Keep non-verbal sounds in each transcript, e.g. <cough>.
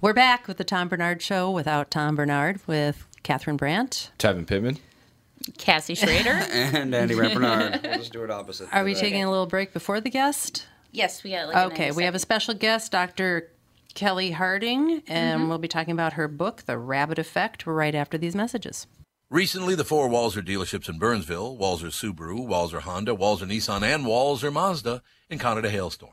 We're back with the Tom Barnard Show without Tom Barnard with Catherine Brandt. Tevin Pittman. Cassie Schrader. <laughs> and Andy Barnard. <laughs> We'll just do it opposite. Are we today. taking a little break before the guest? yes, we got like a Okay, 90 we have a special guest, Dr. Kelli Harding, and Mm-hmm. we'll be talking about her book, The Rabbit Effect, right after these messages. Recently, the four Walser dealerships in Burnsville, Walser Subaru, Walser Honda, Walser Nissan, and Walser Mazda encountered a hailstorm.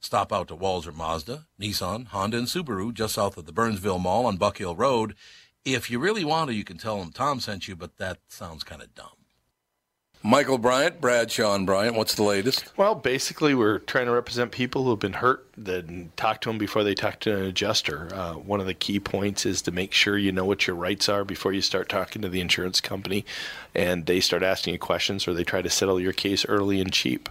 Stop out to Walser Mazda, Nissan, Honda, and Subaru just south of the Burnsville Mall on Buck Hill Road. If you really want to, you can tell them Tom sent you, but that sounds kind of dumb. Michael Bryant, Bradshaw and Bryant, what's the latest? Well, basically, we're trying to represent people who have been hurt, then talk to them before they talk to an adjuster. Uh, one of the key points is to make sure you know what your rights are before you start talking to the insurance company and they start asking you questions or they try to settle your case early and cheap.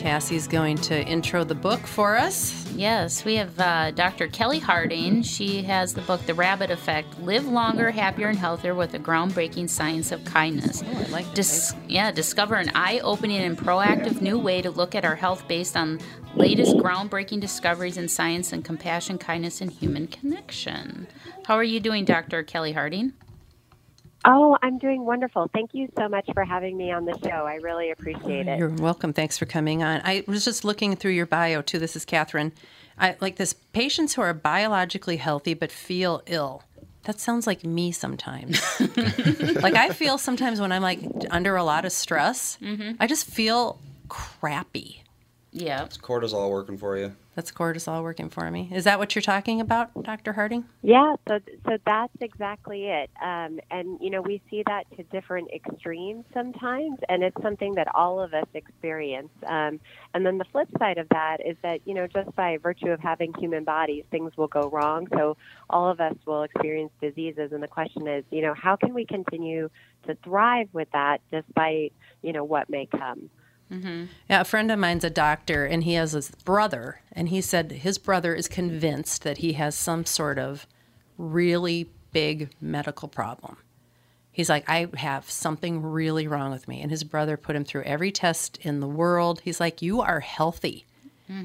Cassie's going to intro the book for us. Yes, we have uh, Dr. Kelli Harding. She has the book The Rabbit Effect Live Longer, Happier, and Healthier with the Groundbreaking Science of Kindness. Oh, I like that. Dis- yeah, discover an eye opening and proactive new way to look at our health based on latest groundbreaking discoveries in science and compassion, kindness, and human connection. How are you doing, Dr. Kelli Harding? Oh, I'm doing wonderful. Thank you so much for having me on the show. I really appreciate it. You're welcome. Thanks for coming on. I was just looking through your bio too. This is Catherine. I like this patients who are biologically healthy but feel ill. That sounds like me sometimes. <laughs> like I feel sometimes when I'm like under a lot of stress, mm-hmm. I just feel crappy. Yeah. cortisol working for you. That's cortisol working for me. Is that what you're talking about, Dr. Harding? Yeah, so so that's exactly it. Um, and you know, we see that to different extremes sometimes, and it's something that all of us experience. Um, and then the flip side of that is that you know, just by virtue of having human bodies, things will go wrong. So all of us will experience diseases, and the question is, you know, how can we continue to thrive with that despite you know what may come? Yeah, a friend of mine's a doctor, and he has his brother, and he said his brother is convinced that he has some sort of really big medical problem. He's like, I have something really wrong with me. And his brother put him through every test in the world. He's like, You are healthy.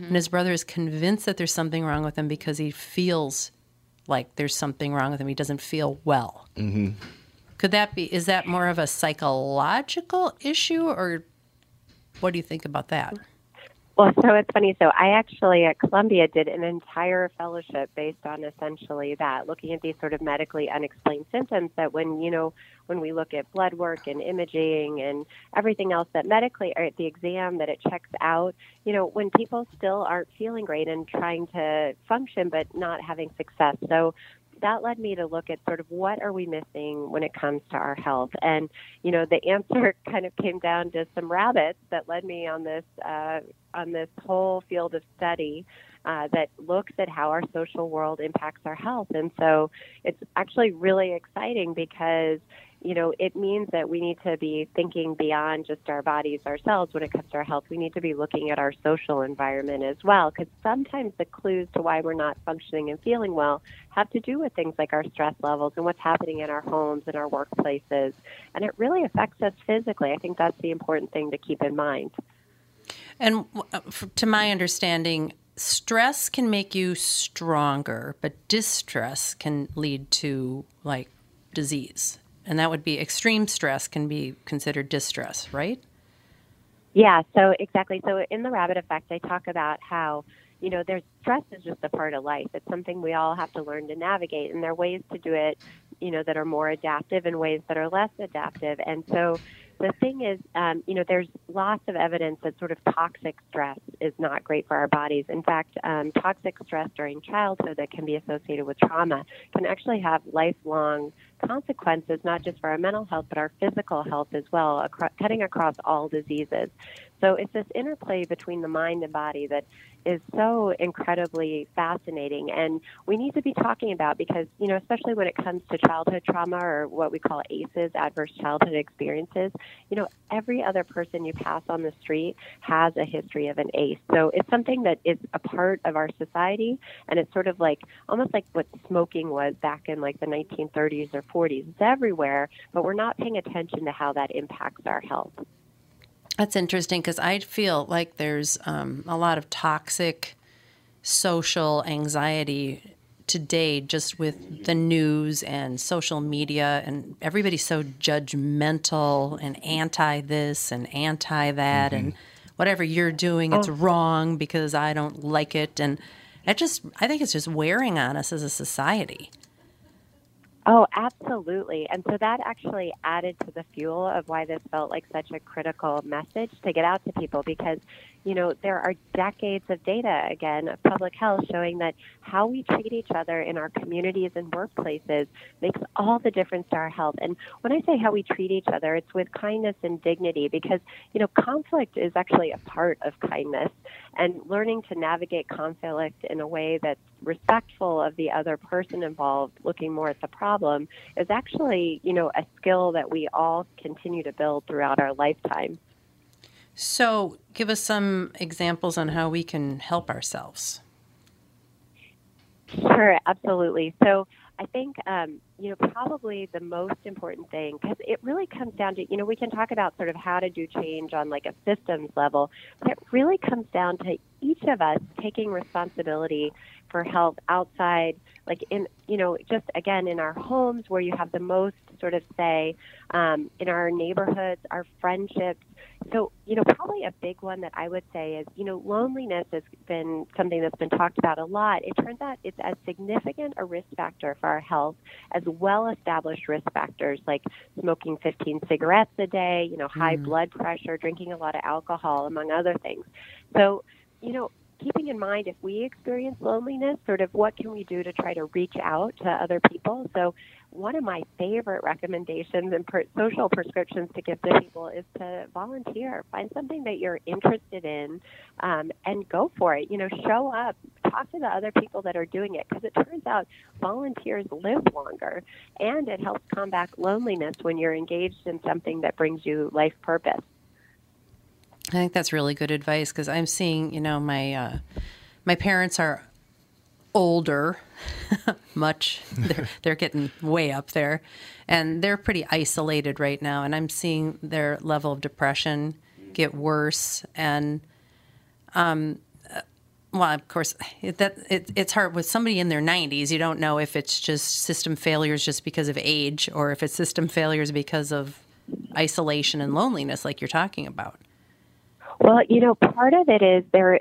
And his brother is convinced that there's something wrong with him because he feels like there's something wrong with him. He doesn't feel well. Mm-hmm. Could that be, is that more of a psychological issue or what do you think about that? Well, so it's funny. So I actually at Columbia did an entire fellowship based on essentially that, looking at these sort of medically unexplained symptoms that when, you know, when we look at blood work and imaging and everything else that medically or at the exam that it checks out, you know, when people still aren't feeling great and trying to function but not having success. So that led me to look at sort of what are we missing when it comes to our health. And you know the <laughs> answer kind of came down to some rabbits that led me on this uh, on this whole field of study uh, that looks at how our social world impacts our health. And so it's actually really exciting because you know, it means that we need to be thinking beyond just our bodies ourselves when it comes to our health. We need to be looking at our social environment as well, because sometimes the clues to why we're not functioning and feeling well have to do with things like our stress levels and what's happening in our homes and our workplaces. And it really affects us physically. I think that's the important thing to keep in mind. And uh, to my understanding, stress can make you stronger, but distress can lead to like disease. And that would be extreme stress can be considered distress, right? Yeah, so exactly. So in the rabbit effect, I talk about how, you know, there's stress is just a part of life. It's something we all have to learn to navigate. And there are ways to do it, you know, that are more adaptive and ways that are less adaptive. And so the thing is, um, you know, there's lots of evidence that sort of toxic stress is not great for our bodies. In fact, um, toxic stress during childhood that can be associated with trauma can actually have lifelong consequences, not just for our mental health, but our physical health as well, across, cutting across all diseases. So it's this interplay between the mind and body that is so incredibly fascinating and we need to be talking about because, you know, especially when it comes to childhood trauma or what we call ACEs, adverse childhood experiences, you know, every other person you pass on the street has a history of an ACE. So it's something that is a part of our society and it's sort of like almost like what smoking was back in like the 1930s or 40s. It's everywhere, but we're not paying attention to how that impacts our health. That's interesting because I feel like there's um, a lot of toxic social anxiety today just with the news and social media and everybody's so judgmental and anti this and anti that mm-hmm. and whatever you're doing it's oh. wrong because I don't like it and it just I think it's just wearing on us as a society. Oh, absolutely. And so that actually added to the fuel of why this felt like such a critical message to get out to people because you know, there are decades of data, again, of public health showing that how we treat each other in our communities and workplaces makes all the difference to our health. And when I say how we treat each other, it's with kindness and dignity because, you know, conflict is actually a part of kindness. And learning to navigate conflict in a way that's respectful of the other person involved, looking more at the problem, is actually, you know, a skill that we all continue to build throughout our lifetime. So, give us some examples on how we can help ourselves. Sure, absolutely. So, I think um, you know probably the most important thing because it really comes down to you know we can talk about sort of how to do change on like a systems level, but it really comes down to each of us taking responsibility for health outside, like in you know just again in our homes where you have the most sort of say um, in our neighborhoods, our friendships so, you know, probably a big one that I would say is, you know, loneliness has been something that's been talked about a lot. It turns out it's as significant a risk factor for our health as well established risk factors like smoking 15 cigarettes a day, you know, high mm. blood pressure, drinking a lot of alcohol, among other things. So, you know, keeping in mind if we experience loneliness, sort of what can we do to try to reach out to other people? So, one of my favorite recommendations and per- social prescriptions to give to people is to volunteer. Find something that you're interested in um, and go for it. You know, show up, talk to the other people that are doing it because it turns out volunteers live longer and it helps combat loneliness when you're engaged in something that brings you life purpose. I think that's really good advice because I'm seeing, you know, my uh, my parents are older, <laughs> much. <laughs> They're, they're getting way up there, and they're pretty isolated right now. And I'm seeing their level of depression get worse. And, um, uh, well, of course, it, that it, it's hard with somebody in their 90s. You don't know if it's just system failures just because of age, or if it's system failures because of isolation and loneliness, like you're talking about. Well, you know, part of it is there,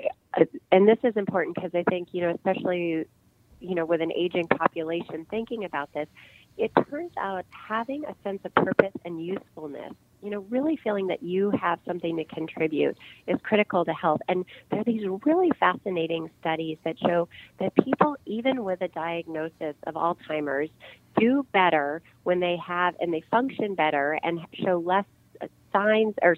and this is important because I think, you know, especially, you know, with an aging population thinking about this, it turns out having a sense of purpose and usefulness, you know, really feeling that you have something to contribute is critical to health. And there are these really fascinating studies that show that people, even with a diagnosis of Alzheimer's, do better when they have and they function better and show less signs or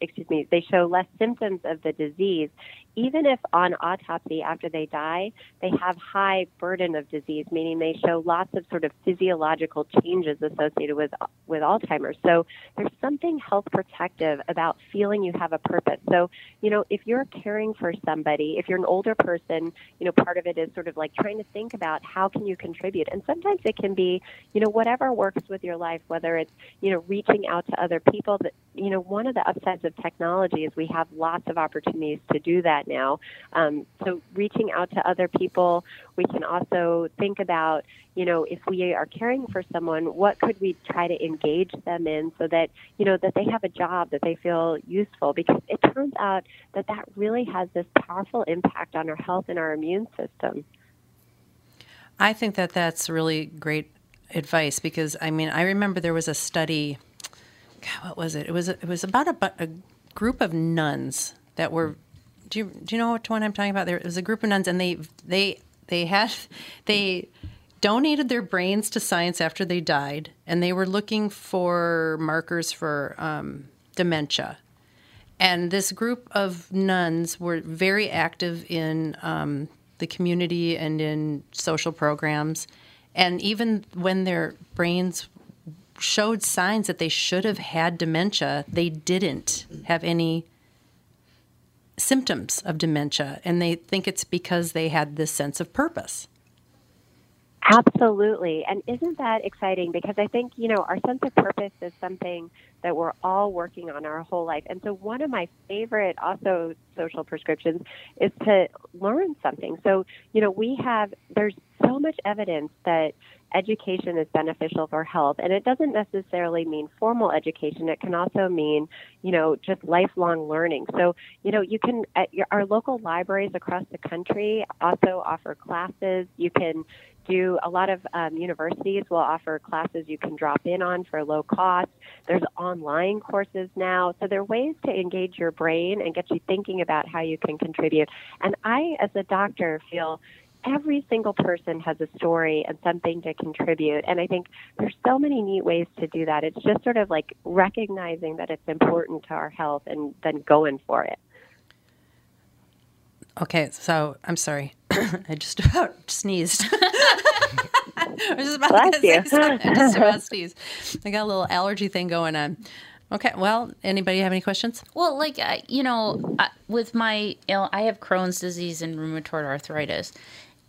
excuse me, they show less symptoms of the disease even if on autopsy after they die, they have high burden of disease, meaning they show lots of sort of physiological changes associated with with Alzheimer's. So there's something health protective about feeling you have a purpose. So, you know, if you're caring for somebody, if you're an older person, you know, part of it is sort of like trying to think about how can you contribute. And sometimes it can be, you know, whatever works with your life, whether it's, you know, reaching out to other people that, you know, one of the upsides of technology is we have lots of opportunities to do that now. Um, so reaching out to other people, we can also think about, you know, if we are caring for someone, what could we try to engage them in so that, you know, that they have a job, that they feel useful? Because it turns out that that really has this powerful impact on our health and our immune system. I think that that's really great advice because I mean I remember there was a study. God, what was it? It was it was about a, a group of nuns that were. Do you do you know which one I'm talking about? There was a group of nuns, and they they they had <laughs> they donated their brains to science after they died, and they were looking for markers for um, dementia. And this group of nuns were very active in um, the community and in social programs. And even when their brains showed signs that they should have had dementia, they didn't have any symptoms of dementia. And they think it's because they had this sense of purpose. Absolutely. And isn't that exciting? Because I think, you know, our sense of purpose is something that we're all working on our whole life. And so one of my favorite also social prescriptions is to learn something. So, you know, we have, there's so much evidence that education is beneficial for health. And it doesn't necessarily mean formal education. It can also mean, you know, just lifelong learning. So, you know, you can, at your, our local libraries across the country also offer classes. You can do a lot of um, universities will offer classes you can drop in on for low cost. There's online courses now. So there are ways to engage your brain and get you thinking about how you can contribute. And I, as a doctor, feel every single person has a story and something to contribute. And I think there's so many neat ways to do that. It's just sort of like recognizing that it's important to our health and then going for it. Okay, so I'm sorry. <coughs> I just about <laughs> sneezed. <laughs> I was just about Bless to say you. something. I just about sneezed. I got a little allergy thing going on. Okay, well, anybody have any questions? Well, like I, you know, I- with my, you know, I have Crohn's disease and rheumatoid arthritis,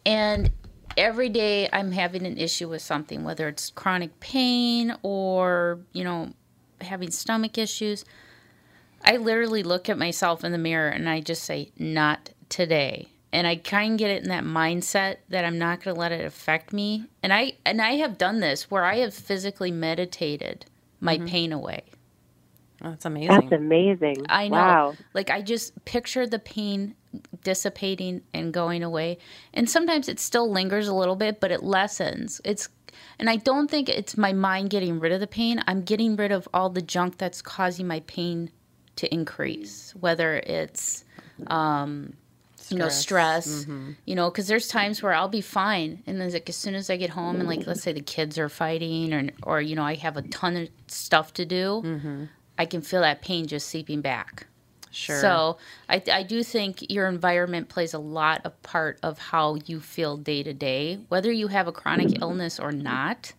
and every day I'm having an issue with something, whether it's chronic pain or you know, having stomach issues. I literally look at myself in the mirror and I just say, "Not today." And I kind of get it in that mindset that I'm not going to let it affect me. And I and I have done this where I have physically meditated my mm-hmm. pain away. That's amazing. That's amazing. I know. Wow. Like I just picture the pain dissipating and going away. And sometimes it still lingers a little bit, but it lessens. It's and I don't think it's my mind getting rid of the pain. I'm getting rid of all the junk that's causing my pain to increase, whether it's um you know stress you know because there's times where i'll be fine and then like as soon as i get home and like let's say the kids are fighting or or you know i have a ton of stuff to do i can feel that pain just seeping back Sure. so I, I do think your environment plays a lot of part of how you feel day to day whether you have a chronic illness or not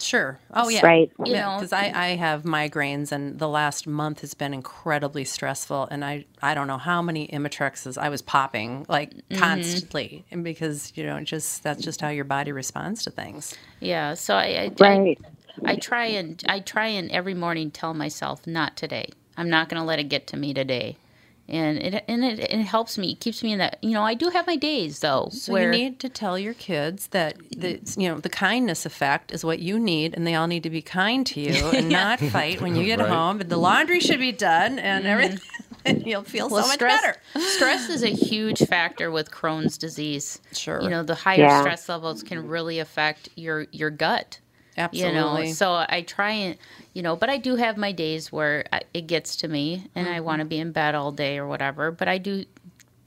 Sure. Oh yeah. Right. You yeah, know- because I, I have migraines and the last month has been incredibly stressful and I, I don't know how many Imitrexes I was popping like Mm-hmm. constantly and because you know just that's just how your body responds to things. yeah so i I, Right. I, I try and i try and every morning tell myself not today i'm not going to let it get to me today and it and it, it helps me it keeps me in that you know i do have my days though So where you need to tell your kids that the you know the kindness effect is what you need, and they all need to be kind to you and <laughs> not fight when you get Right. home. And the laundry should be done and everything. <laughs> And you'll feel Mm-hmm. Well, so much stress, better. stress is a huge factor with Crohn's disease. Sure. You know, the higher Yeah. stress levels can really affect your your gut. Absolutely. You know, so I try and you know, but I do have my days where it gets to me and I mm-hmm. want to be in bed all day or whatever. But I do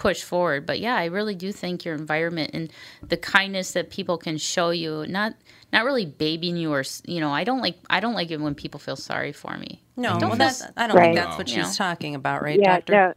push forward. But yeah, I really do think your environment and the kindness that people can show you, not not really babying you or you know, I don't like I don't like it when people feel sorry for me. no, don't well, feel that's, I don't think that's what You she's know. talking about, right, Yeah. Doctor? No.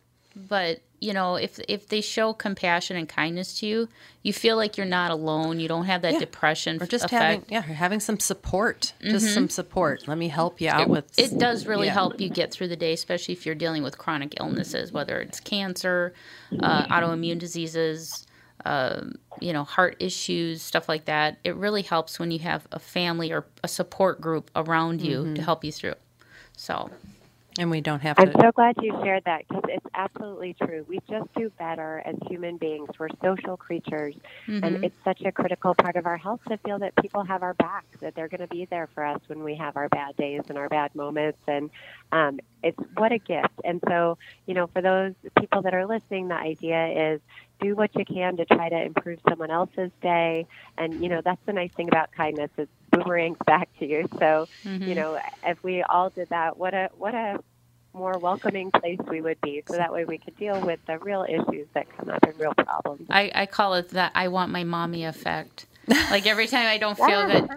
but you know, if if they show compassion and kindness to you, you feel like you're not alone. You don't have that Yeah. depression Or just effect. having yeah, having some support. Just some support. Let me help you out with it does really yeah. help you get through the day, especially if you're dealing with chronic illnesses, whether it's cancer, uh, autoimmune diseases, um, you know, heart issues, stuff like that. It really helps when you have a family or a support group around you Mm-hmm. to help you through. So, And we don't have to. I'm so glad you shared that because it's absolutely true. We just do better as human beings. We're social creatures, and it's such a critical part of our health to feel that people have our back, that they're going to be there for us when we have our bad days and our bad moments. And um, it's what a gift. And so, you know, for those people that are listening, the idea is do what you can to try to improve someone else's day. And, you know, that's the nice thing about kindness is boomerangs back to you. So, you mm-hmm. know, if we all did that, what a, what a, more welcoming place we would be so that way we could deal with the real issues that come up and real problems. I, I call it that I want my mommy effect. Like every time I don't <laughs> feel good,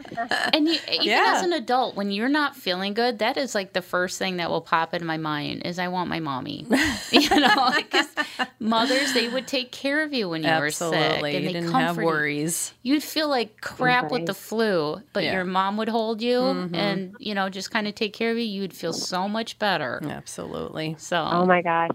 and you, <laughs> even Yeah. as an adult, when you're not feeling good, that is like the first thing that will pop in my mind is I want my mommy. <laughs> you know, because mothers they would take care of you when you were sick, Absolutely. and You they didn't comfort have you. worries. You'd feel like crap with the flu, but Yeah. Mm-hmm. your mom would hold you and you know just kind of take care of you. You'd feel so much better. Absolutely. So Oh my gosh.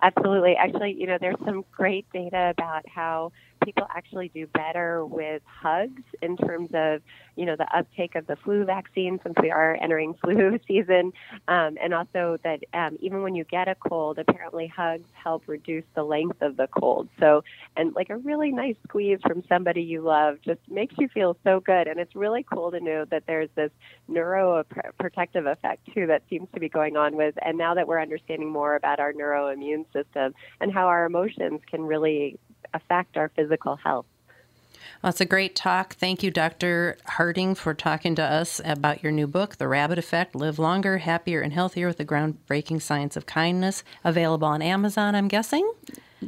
Absolutely. Actually, you know, there's some great data about how people actually do better with hugs in terms of, you know, the uptake of the flu vaccine since we are entering flu <laughs> season. Um, and also that um, even when you get a cold, apparently hugs help reduce the length of the cold. So, and like a really nice squeeze from somebody you love just makes you feel so good. And it's really cool to know that there's this neuroprotective effect too that seems to be going on with. And now that we're understanding more about our neuroimmune system and how our emotions can really affect our physical health. Well, it's a great talk. Thank you, Dr. Harding, for talking to us about your new book, The Rabbit Effect Live Longer, Happier, and Healthier with the Groundbreaking Science of Kindness. Available on Amazon, I'm guessing.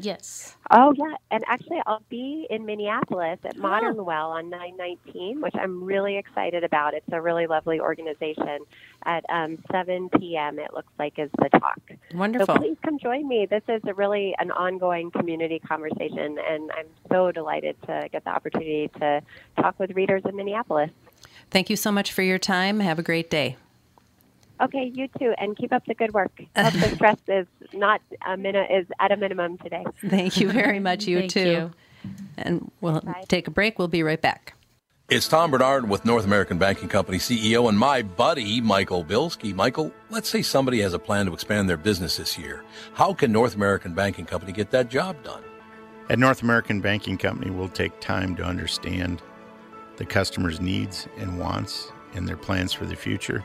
Yes, Oh yeah, and actually I'll be in Minneapolis at Modern Well on 919, which I'm really excited about. It's a really lovely organization. At um, 7 p.m. it looks like is the talk. Wonderful. So please come join me. This is a really an ongoing community conversation, and I'm so delighted to get the opportunity to talk with readers in Minneapolis. Thank you so much for your time. Have a great day. Okay, you too, and keep up the good work. <laughs> Hope the stress is not a min- is at a minimum today. Thank you very much. You Thank too. you. And we'll Bye. take a break. We'll be right back. It's Tom Barnard with North American Banking Company CEO and my buddy, Michael Bilski. Michael, let's say somebody has a plan to expand their business this year. How can North American Banking Company get that job done? At North American Banking Company, we'll take time to understand the customer's needs and wants and their plans for the future.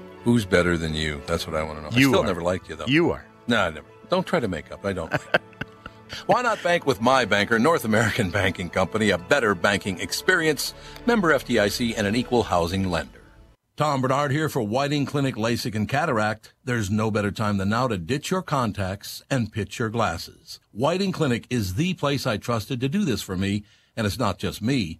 Who's better than you? That's what I want to know. You I still are. never liked you though. You are. No, I never. Don't try to make up. I don't like. <laughs> Why not bank with my banker, North American <laughs> Banking Company, a better banking experience, member FDIC, and an equal housing lender? Tom Barnard here for Whiting Clinic LASIK and Cataract. There's no better time than now to ditch your contacts and pitch your glasses. Whiting Clinic is the place I trusted to do this for me, and it's not just me.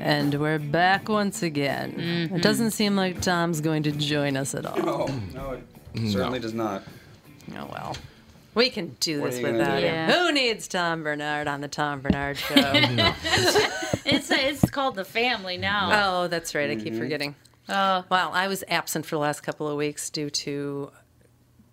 And we're back once again. Mm-hmm. It doesn't seem like Tom's going to join us at all. No, no, it certainly does not. Oh well. We can do What this are you gonna without him. Yeah. Who needs Tom Barnard on the Tom Barnard <laughs> show? It's it's called the family now. oh, that's right. I keep forgetting. Oh, Well, I was absent for the last couple of weeks due to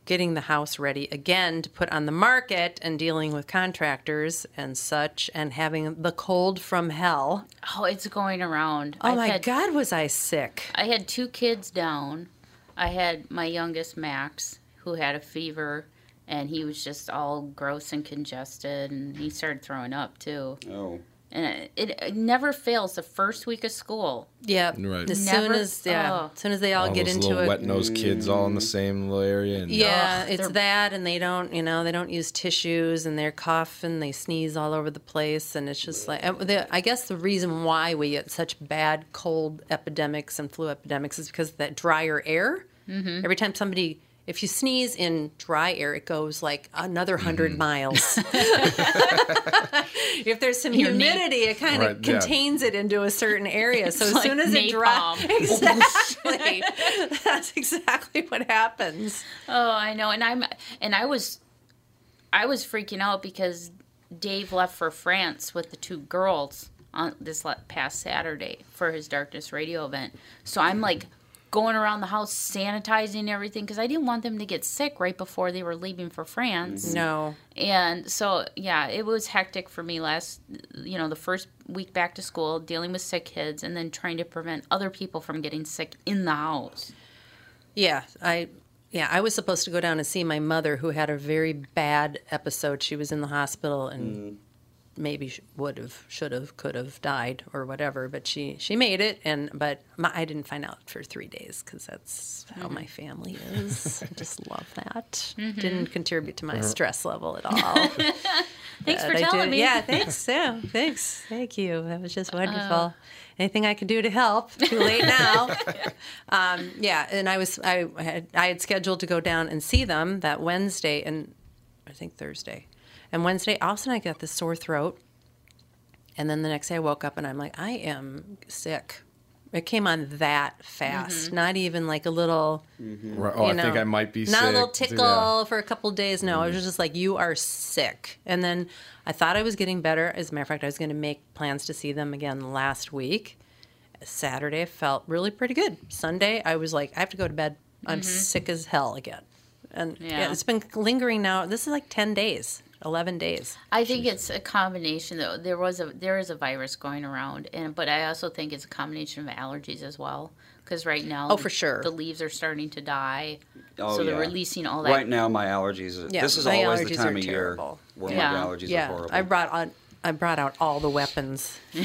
getting the house ready again to put on the market and dealing with contractors and such and having the cold from hell. oh, it's going around. Oh I've my had- God, was I sick? I had two kids down. I had my youngest Max, who had a fever, and he was just all gross and congested, and he started throwing up too. Oh, And it, it never fails. The first week of school, Yeah. Right. As Never- soon as yeah, oh. as soon as they all, all get those into little it. wet nosed kids all in the same little area. And Yeah, Ugh, it's that, and they don't, you know, they don't use tissues, and they're coughing, they sneeze all over the place, and it's just like, I guess the reason why we get such bad cold epidemics and flu epidemics is because of that drier air. Mm-hmm. Every time somebody, if you sneeze in dry air, it goes like another 100 Mm-hmm. miles. <laughs> if there's some Your humidity, it kind of Right, yeah. contains it into a certain area. <laughs> So as like soon as it dries, <laughs> exactly, that's exactly what happens. Oh, I know, and I'm and I was, I was freaking out because Dave left for France with the two girls on this past Saturday for his Darkness Radio event. So I'm like going around the house sanitizing everything because I didn't want them to get sick right before they were leaving for France. Mm-hmm. No. And so, yeah, it was hectic for me last, you know, the first week back to school, dealing with sick kids, and then trying to prevent other people from getting sick in the house. Yeah, I yeah, I was supposed to go down and see my mother who had a very bad episode. She was in the hospital and mm. Maybe would have, should have, could have died or whatever, but she she made it and but my, I didn't find out for 3 days cuz that's how my mm-hmm. family is. I just love that. Mm-hmm. Didn't contribute to my stress level at <laughs> all. Thanks for I telling did- me. Yeah, thanks. Yeah, thanks. Thank you. That was just wonderful. Uh-huh. Anything I could do to help? Too late now. <laughs> um, yeah, and I was I had I had scheduled to go down and see them that Wednesday and I think Thursday, and Wednesday all of a sudden I got this sore throat, and then the next day I woke up and I'm like I am sick. It came on that fast, mm-hmm. not even like a little mm-hmm. Right. Oh, you I think I might be not sick. a little Yeah. tickle for a couple days. No, it was mm-hmm. just like you are sick. And then I thought I was getting better. As a matter of fact, I was going to make plans to see them again last week. Saturday I felt really pretty good. Sunday I was like, I have to go to bed. I'm sick as hell again. And yeah. Yeah. it's been lingering now. This is like ten days, eleven days. I think it's a combination though. There was a there is a virus going around, and but I also think it's a combination of allergies as well. Because right now, Oh, for sure. the leaves are starting to die, oh so they're releasing all that. Right now, my allergies. Yeah, this is my always allergies the time are of terrible. year where Yeah. my allergies are yeah, horrible. I brought on. I brought out all the weapons for <laughs>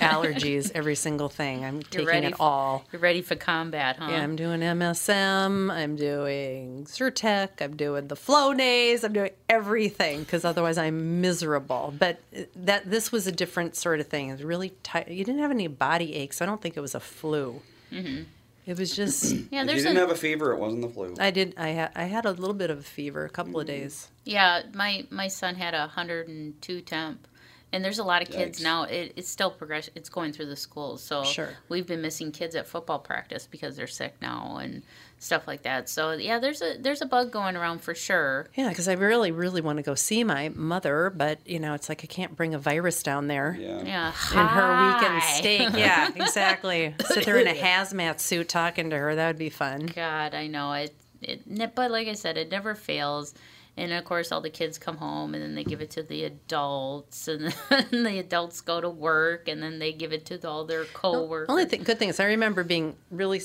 allergies, every single thing. I'm taking ready it f- all. You're ready for combat, huh? Yeah, I'm doing MSM. I'm doing Zyrtec. I'm doing the Flonase. I'm doing everything because otherwise I'm miserable. But uh, that this was a different sort of thing. It was really tight. You didn't have any body aches. I don't think it was a flu. Mm-hmm. It was just yeah, if you didn't a, have a fever, it wasn't the flu. I did. I had. I had a little bit of a fever, a couple of mm-hmm. days. yeah. My my son had a 102 temp, and there's a lot of kids Yikes. now. It, it's still progress. It's going through the schools, so Sure. we've been missing kids at football practice because they're sick now and stuff like that. So yeah, there's a there's a bug going around for sure. Yeah, because I really, really want to go see my mother, but you know, it's like I can't bring a virus down there. Yeah. Yeah, in her weekend Hi. steak. <laughs> Yeah, exactly. Sit there in a hazmat suit talking to her. That would be fun. God, I know it. It, ne- but like I said, it never fails. And of course, all the kids come home, and then they give it to the adults, and <laughs> then the adults go to work, and then they give it to all their coworkers. Only thing, good thing is I remember being really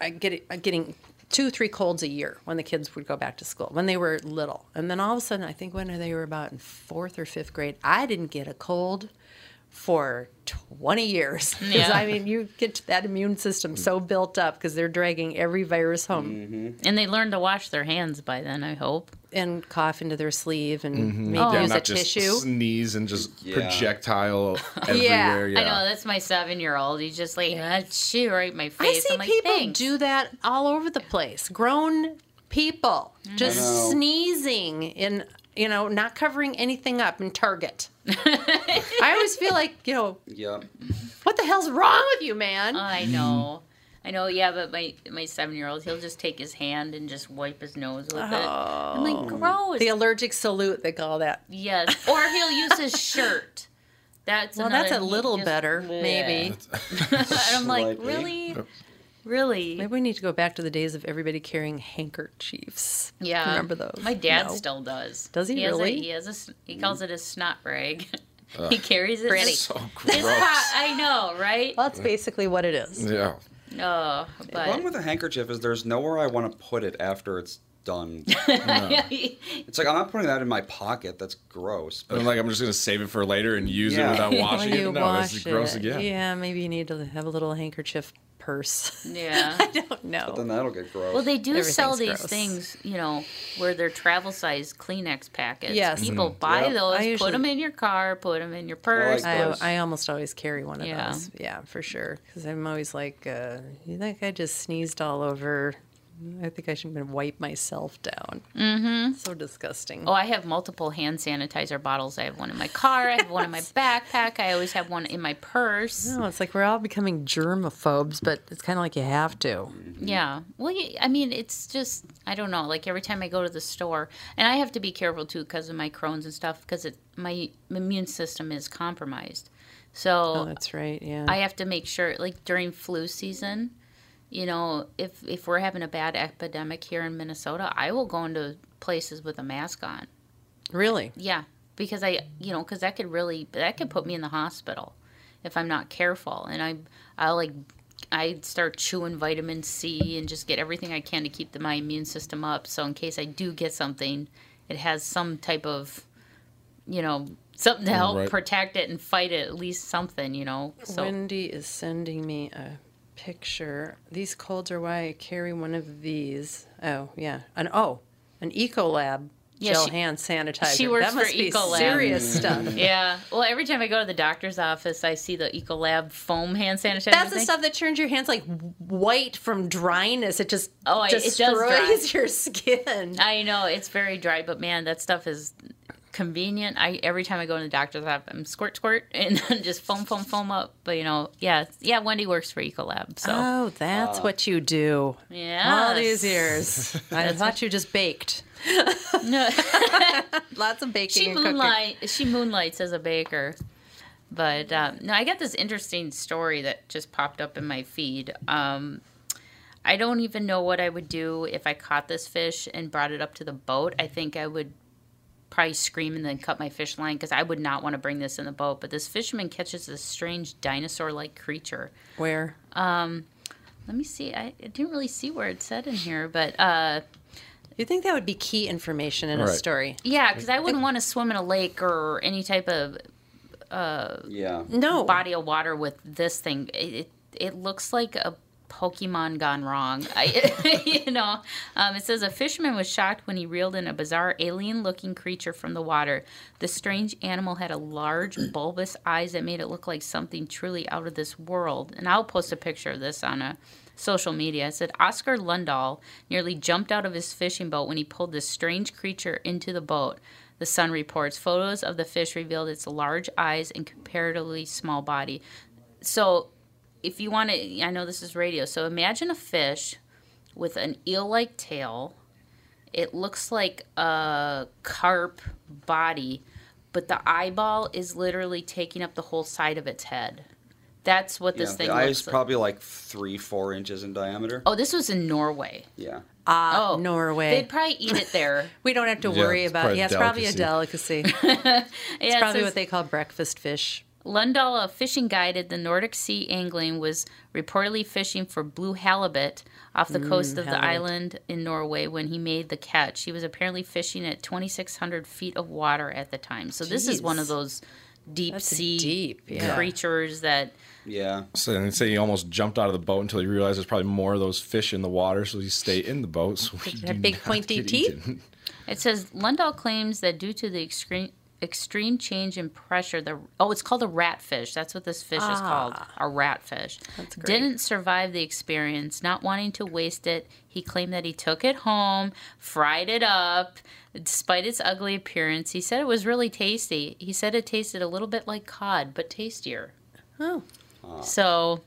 I get it, getting two, three colds a year when the kids would go back to school when they were little, and then all of a sudden, I think when they were about in fourth or fifth grade, I didn't get a cold for 20 years. <laughs> 'Cause, Yeah. I mean, you get that immune system so built up because they're dragging every virus home Mm-hmm. and they learn to wash their hands by then. I hope. and cough into their sleeve and Mm-hmm. maybe Oh. Yeah, use a not just tissue. sneeze and just Yeah. projectile <laughs> everywhere. Yeah. I know that's my seven-year-old. He's just like, ah, shoo, right in my I face. see I'm like, people Thanks. do that all over the place. Grown people just sneezing and you know, not covering anything up in Target. I always feel like, you know, Yep. what the hell's wrong with you, man? I mm. know. I know, yeah, but my my seven year old, he'll just take his hand and just wipe his nose with it. I'm like, oh. gross. the allergic salute, they call that. yes. Or he'll use his shirt. That's Well, that's a he little just- better, maybe. and <laughs> I'm like, Slightly. really? Really? Maybe we need to go back to the days of everybody carrying handkerchiefs. Yeah. Remember those? My dad No. still does. Does he has a- really? he has a. s- He calls it a snot rag. <laughs> he carries it. Pretty. So It's gross. hot. I know, right? Well, that's basically what it is. Yeah. Oh, The problem with a handkerchief is there's nowhere I want to put it after it's done. <laughs> It's like I'm not putting that in my pocket. That's gross. But And like I'm just gonna save it for later and use Yeah. <laughs> it without washing you it. No, wash that's gross it. again. Yeah, maybe you need to have a little handkerchief purse. <laughs> yeah. I don't know. But then that'll get gross. Well, they do sell these gross. things, you know, where they're travel size Kleenex packets. Yes. People Mm-hmm. buy Yep. those, I put them in your car, put them in your purse. like I. I almost always carry one of Yeah. those. Yeah, for sure. Because I'm always like, uh, you think I just sneezed all over? I think I should wipe myself down. Mm-hmm. So disgusting. Oh, I have multiple hand sanitizer bottles. I have one in my car. I have one in my backpack. I always have one in my purse. No, it's like we're all becoming germaphobes, but it's kind of like you have to. Yeah. Well, you, I mean, it's just I don't know. Like every time I go to the store, and I have to be careful too because of my Crohn's and stuff because it my immune system is compromised. So Oh, that's right. Yeah. I have to make sure, like during flu season, you know, if if we're having a bad epidemic here in Minnesota, I will go into places with a mask on. really? Yeah, because I, you know, because that could really that could put me in the hospital if I'm not careful, and I I like I start chewing vitamin C and just get everything I can to keep the, my immune system up. So in case I do get something, it has some type of, you know, something to help Right. protect it and fight it. At least something, you know. So Wendy is sending me a picture. These colds are why I carry one of these. Oh, yeah. An oh, an Ecolab Yeah, gel she- hand sanitizer. she works that must for be Ecolab. serious stuff. <laughs> yeah. Well, every time I go to the doctor's office, I see the Ecolab foam hand sanitizer. That's the stuff that turns your hands like white from dryness. It just Oh, it- it does destroys dry. <laughs> your skin. I know it's very dry, but man, that stuff is convenient. I every time I go to the doctor's office, I'm squirt squirt <laughs> and then just foam foam foam up. But you know, yeah, yeah. Wendy works for Ecolab, so Oh, that's what you do. yeah. All these years. <laughs> I thought you just baked. No, <laughs> Lots of baking she and cooking. moonlight. She moonlights as a baker. But um, no, I got this interesting story that just popped up in my feed. Um, I don't even know what I would do if I caught this fish and brought it up to the boat. I think I would probably scream and then cut my fish line because I would not want to bring this in the boat. But this fisherman catches this strange dinosaur-like creature. Where? Let me see. I, I didn't really see where it said in here, but uh, You think that would be key information in a story? yeah, because I wouldn't want to swim in a lake or any type of yeah. No. body of water with this thing. It it, it looks like a Pokemon gone wrong. I, <laughs> you know, um, it says a fisherman was shocked when he reeled in a bizarre alien-looking creature from the water. The strange animal had a large, <clears throat> bulbous eyes that made it look like something truly out of this world. And I'll post a picture of this on a social media. It said Oscar Lundahl nearly jumped out of his fishing boat when he pulled this strange creature into the boat. The Sun reports photos of the fish revealed its large eyes and comparatively small body. So, if you want to, I know this is radio. So imagine a fish with an eel-like tail. It looks like a carp body, but the eyeball is literally taking up the whole side of its head. That's what this yeah, thing the eye looks is like. probably like three, four inches in diameter. Oh, this was in Norway. Yeah. Ah, Oh, Norway. They'd probably eat it there. <laughs> we don't have to Yeah, worry about. probably Yeah, a it's probably a delicacy. <laughs> it's yeah, it probably says- what they call breakfast fish. Lundahl, a fishing guide at the Nordic Sea Angling, was reportedly fishing for blue halibut off the coast of the island in Norway when he made the catch. He was apparently fishing at 2,600 feet of water at the time. So this is one of those deep That's sea deep, yeah. creatures that. Yeah. So then say he almost jumped out of the boat until he realized there's probably more of those fish in the water, so he stayed in the boat. So he have big not pointy get teeth? eaten. It says Lundahl claims that due to the extreme extreme change in pressure. The oh, it's called a ratfish. That's what this fish is ah. called, a ratfish. That's great. Didn't survive the experience, not wanting to waste it. He claimed that he took it home, fried it up. Despite its ugly appearance, he said it was really tasty. He said it tasted a little bit like cod, but tastier. Oh, So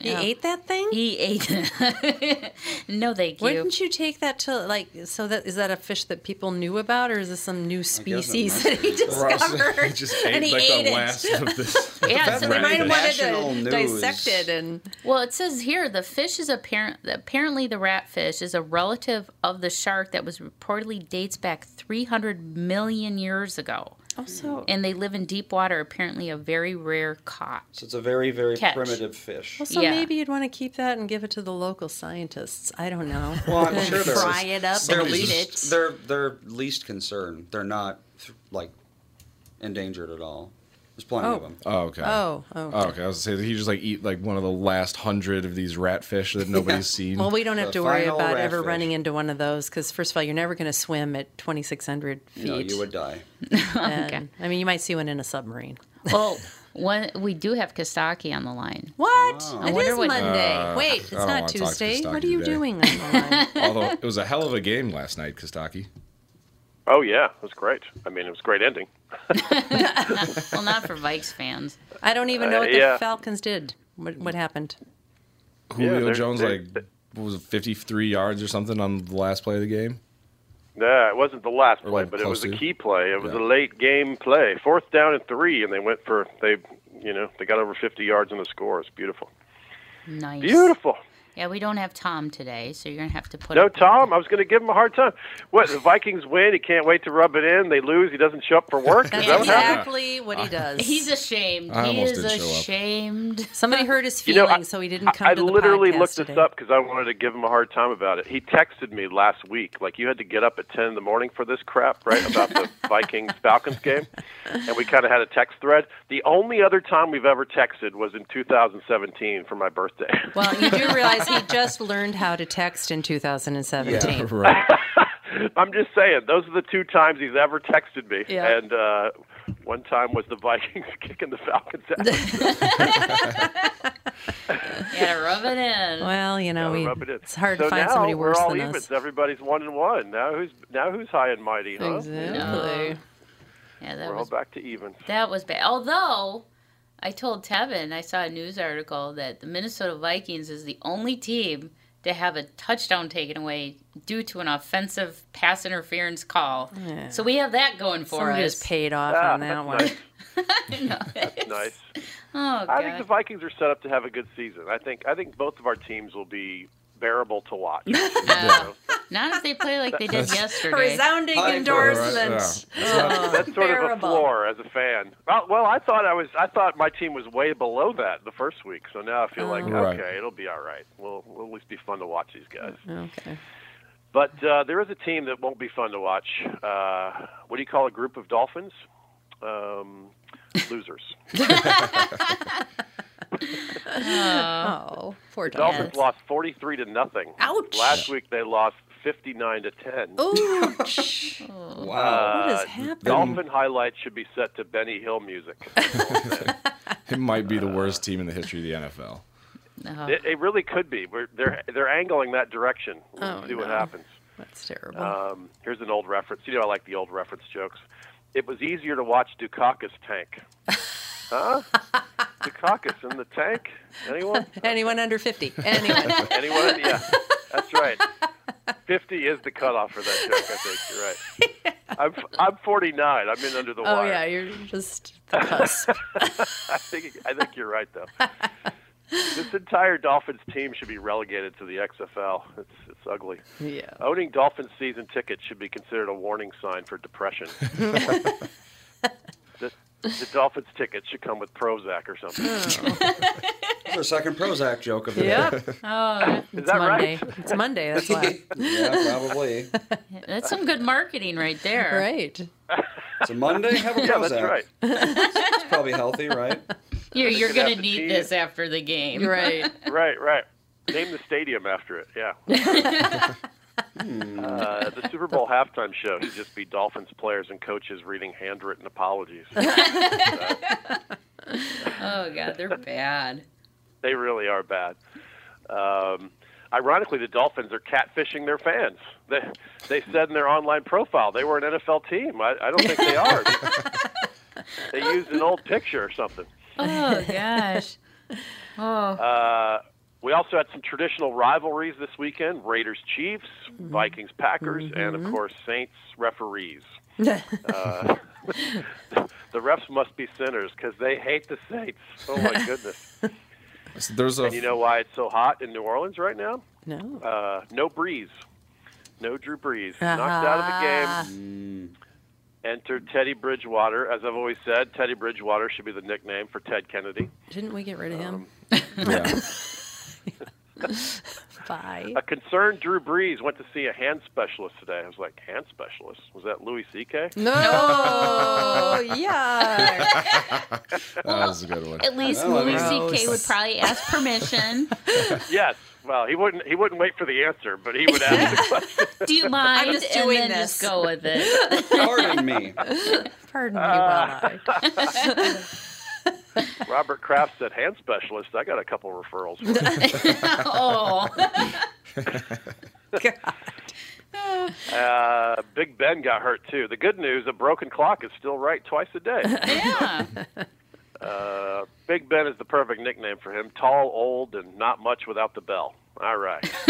he ate that thing? he ate it. <laughs> no, thank you. Wouldn't you take that to like? So that is that a fish that people knew about, or is this some new species that he discovered? <laughs> He just <laughs> and he like ate the it. last of this. yeah, so They might have wanted to news. dissect it and Well, it says here the fish is apparent. Apparently, the ratfish is a relative of the shark that was reportedly dates back 300 million years ago, also. and they live in deep water. Apparently, a very rare caught. So it's a very, very Catch. primitive fish. So Yeah. maybe you'd want to keep that and give it to the local scientists. I don't know. <laughs> Well, I'm <laughs> sure they're- fry it up They're and eat least, it. they're they're least concerned. They're not like endangered at all. There's plenty of Oh. them. Oh, okay. Oh, oh. Oh, okay. I was gonna say that he just like eat like one of the last hundred of these ratfish that nobody's <laughs> seen. Well, we don't have The to worry about ever ratfish. running into one of those because, first of all, you're never going to swim at 2,600 feet. No, you would die. <laughs> <laughs> And, I mean, you might see one in a submarine. Well, one, we do have Kostaki on the line. What? Oh. I It wonder is what- Monday. Uh, Wait, it's don't not wanna talk to Tuesday. What are you today. doing on the line? Although it was a hell of a game last night, Kostaki. Oh yeah, it was great. I mean, it was a great ending. <laughs> Well, not for Vikes fans. I don't even know Uh, what yeah. the Falcons did. What, what happened? Julio they're- Jones they're- like what was it, 53 yards or something on the last play of the game. Nah, it wasn't the last play, but it was close a key play. It was Yeah. a late game play, fourth down and three, and they went for they, you know, they got over 50 yards in the score. It's beautiful, Nice. beautiful. Yeah, we don't have Tom today, so you're gonna have to put. No, up with Tom, I was going to give him a hard time. What the Vikings win? He can't wait to rub it in. They lose. He doesn't show up for work. Is That's that exactly what he <laughs> does. He's ashamed. I he is did show up. ashamed. Somebody hurt his <laughs> You know, feelings, I- so he didn't come I, to the literally looked today. this up because I wanted to give him a hard time about it. He texted me last week, like you had to get up at ten in the morning for this crap, right? About the <laughs> Vikings Falcons game, and we kind of had a text thread. The only other time we've ever texted was in 2017 for my birthday. Well, you do realize he just learned how to text in 2017. Yeah, Right. <laughs> I'm just saying, those are the two times he's ever texted me, Yeah. and uh, one time was the Vikings <laughs> kicking the Falcons out. <laughs> Yeah, rub it in. Well, you know, Gotta we, rub it in. it's hard so to find now somebody worse we're all than evens. us. Everybody's one and one. Now who's now who's high and mighty, huh? Exactly. Yeah, that We're all back to even. that was bad. Although I told Tevin, I saw a news article that the Minnesota Vikings is the only team to have a touchdown taken away due to an offensive pass interference call. So we have that going for Somebody us. was paid off Ah, on that that's one. <laughs> nice. Nice. Oh I think the. Vikings are set up to have a good season. I think I think both of our teams will be bearable to watch. You Yeah. know? Not if they play like they did yesterday. Resounding High endorsement. Yeah. Oh, That's sort bearable. of a floor as a fan. Well, well, I thought I was. I thought my team was way below that the first week. So now I feel like Right. okay, it'll be all right. We'll, we'll at least be fun to watch these guys. Okay. But uh, there is a team that won't be fun to watch. Uh, what do you call a group of dolphins? Um, losers. <laughs> <laughs> Oh, poor Dolphins Dolphins. lost forty-three to nothing. Ouch. Last week they lost fifty-nine to ten. Ouch. <laughs> Wow. what is Uh, happening? Dolphin highlights should be set to Benny Hill music. It might be the worst team in the history of the NFL. Oh. it, it really could be. We're, they're they're angling that direction. We'll Oh, see what happens. That's terrible. Um, here's an old reference. You know, I like the old reference jokes. It was easier to watch Dukakis tank. Huh? <laughs> Dukakis in the tank? Anyone? <laughs> Anyone under 50. Anyone. <laughs> Anyone? Yeah, that's right. 50 is the cutoff for that joke, I think. You're right. I'm, I'm 49. I'm in under the water. oh, wire. yeah, you're just the cusp. I think I think you're right though. This entire Dolphins team should be relegated to the XFL. It's it's ugly. yeah. Owning Dolphins season tickets should be considered a warning sign for depression. <laughs> <laughs> the, the Dolphins tickets should come with Prozac or something. There's our second Prozac joke of the day. <laughs> Oh, It's that Monday. right? It's Monday. That's why. Yeah, probably. that's some good marketing right there. right. It's a Monday. Have a Prozac. Yeah, that's right. It's probably healthy, right? You're, you're gonna gonna need see this it. after the game. Right. <laughs> Right, right. Name the stadium after it. Yeah. <laughs> Uh, the Super Bowl halftime show should just be Dolphins players and coaches reading handwritten apologies. <laughs> Oh god, they're bad. They really are bad. Um, ironically, the Dolphins are catfishing their fans. They, they said in their online profile they were an NFL team. I, I don't think they are. they used an old picture or something. Oh gosh. Oh. Uh, we also had some traditional rivalries this weekend Raiders Chiefs, Vikings Packers, and of course, Saints referees. <laughs> Uh, <laughs> the refs must be sinners because they hate the Saints. Oh my <laughs> goodness! So there's a and you know why it's so hot in New Orleans right now? No. Uh, no breeze, no Drew Brees, knocked out of the game. Entered Teddy Bridgewater. As I've always said, Teddy Bridgewater should be the nickname for Ted Kennedy. Didn't we get rid of him? Um, <laughs> yeah. Bye. A concerned Drew Brees went to see a hand specialist today. I was like, hand specialist? Was that Louis C.K.? No. <laughs> yeah. <laughs> that was a good one. At least Well, I Louis C.K. would probably ask permission. yes. Well, he wouldn't. He wouldn't wait for the answer, but he would ask the <laughs> question. Do you mind? I'm just and doing then this. just go with it. Pardon me. Pardon me while I. Robert <laughs> Kraft said, "Hand specialist." I got a couple referrals. For you. <laughs> oh. Uh, Big Ben got hurt too. The good news: a broken clock is still right twice a day. Yeah. Uh, Big Ben is the perfect nickname for him. Tall, old, and not much without the bell. All right. <laughs>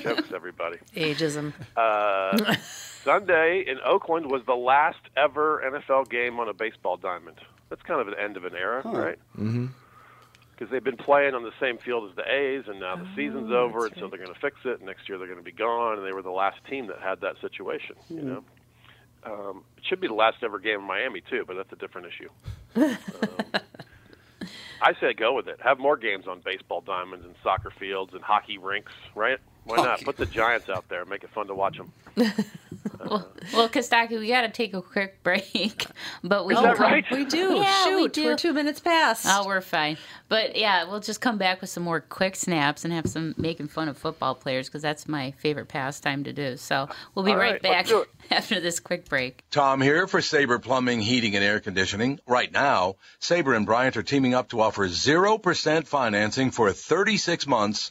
Jokes, everybody. Ageism. Uh, <laughs> Sunday in Oakland was the last ever NFL game on a baseball diamond. That's kind of an end of an era, right? Mm-hmm. Because they've been playing on the same field as the A's, and now the season's Oh, over, that's and so they're going to fix it. Next year they're going to be gone, and they were the last team that had that situation. Hmm. You know, um, it should be the last ever game in Miami too, but that's a different issue. <laughs> um, I say go with it. Have more games on baseball diamonds and soccer fields and hockey rinks, right? Why not? Put the Giants out there, make it fun to watch them. <laughs> Well, well, Kostaki, we got to take a quick break, <laughs> but we Is can come- right? We do. Yeah, we Shoot, do. we're two minutes past. Oh, we're fine. But yeah, we'll just come back with some more quick snaps and have some making fun of football players because that's my favorite pastime to do. So we'll be All right, right, back let's do it. <laughs> after this quick break. Tom here for Sabre Plumbing, Heating, and Air Conditioning. Right now, Sabre and Bryant are teaming up to offer 0% financing for 36 months